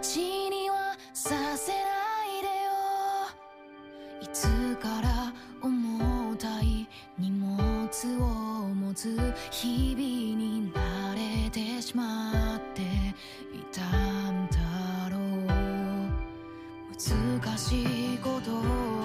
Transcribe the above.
ちにはさせないでよ。いつから重たい荷物を持つ日々に慣れてしまっていたんだろう。難しいことを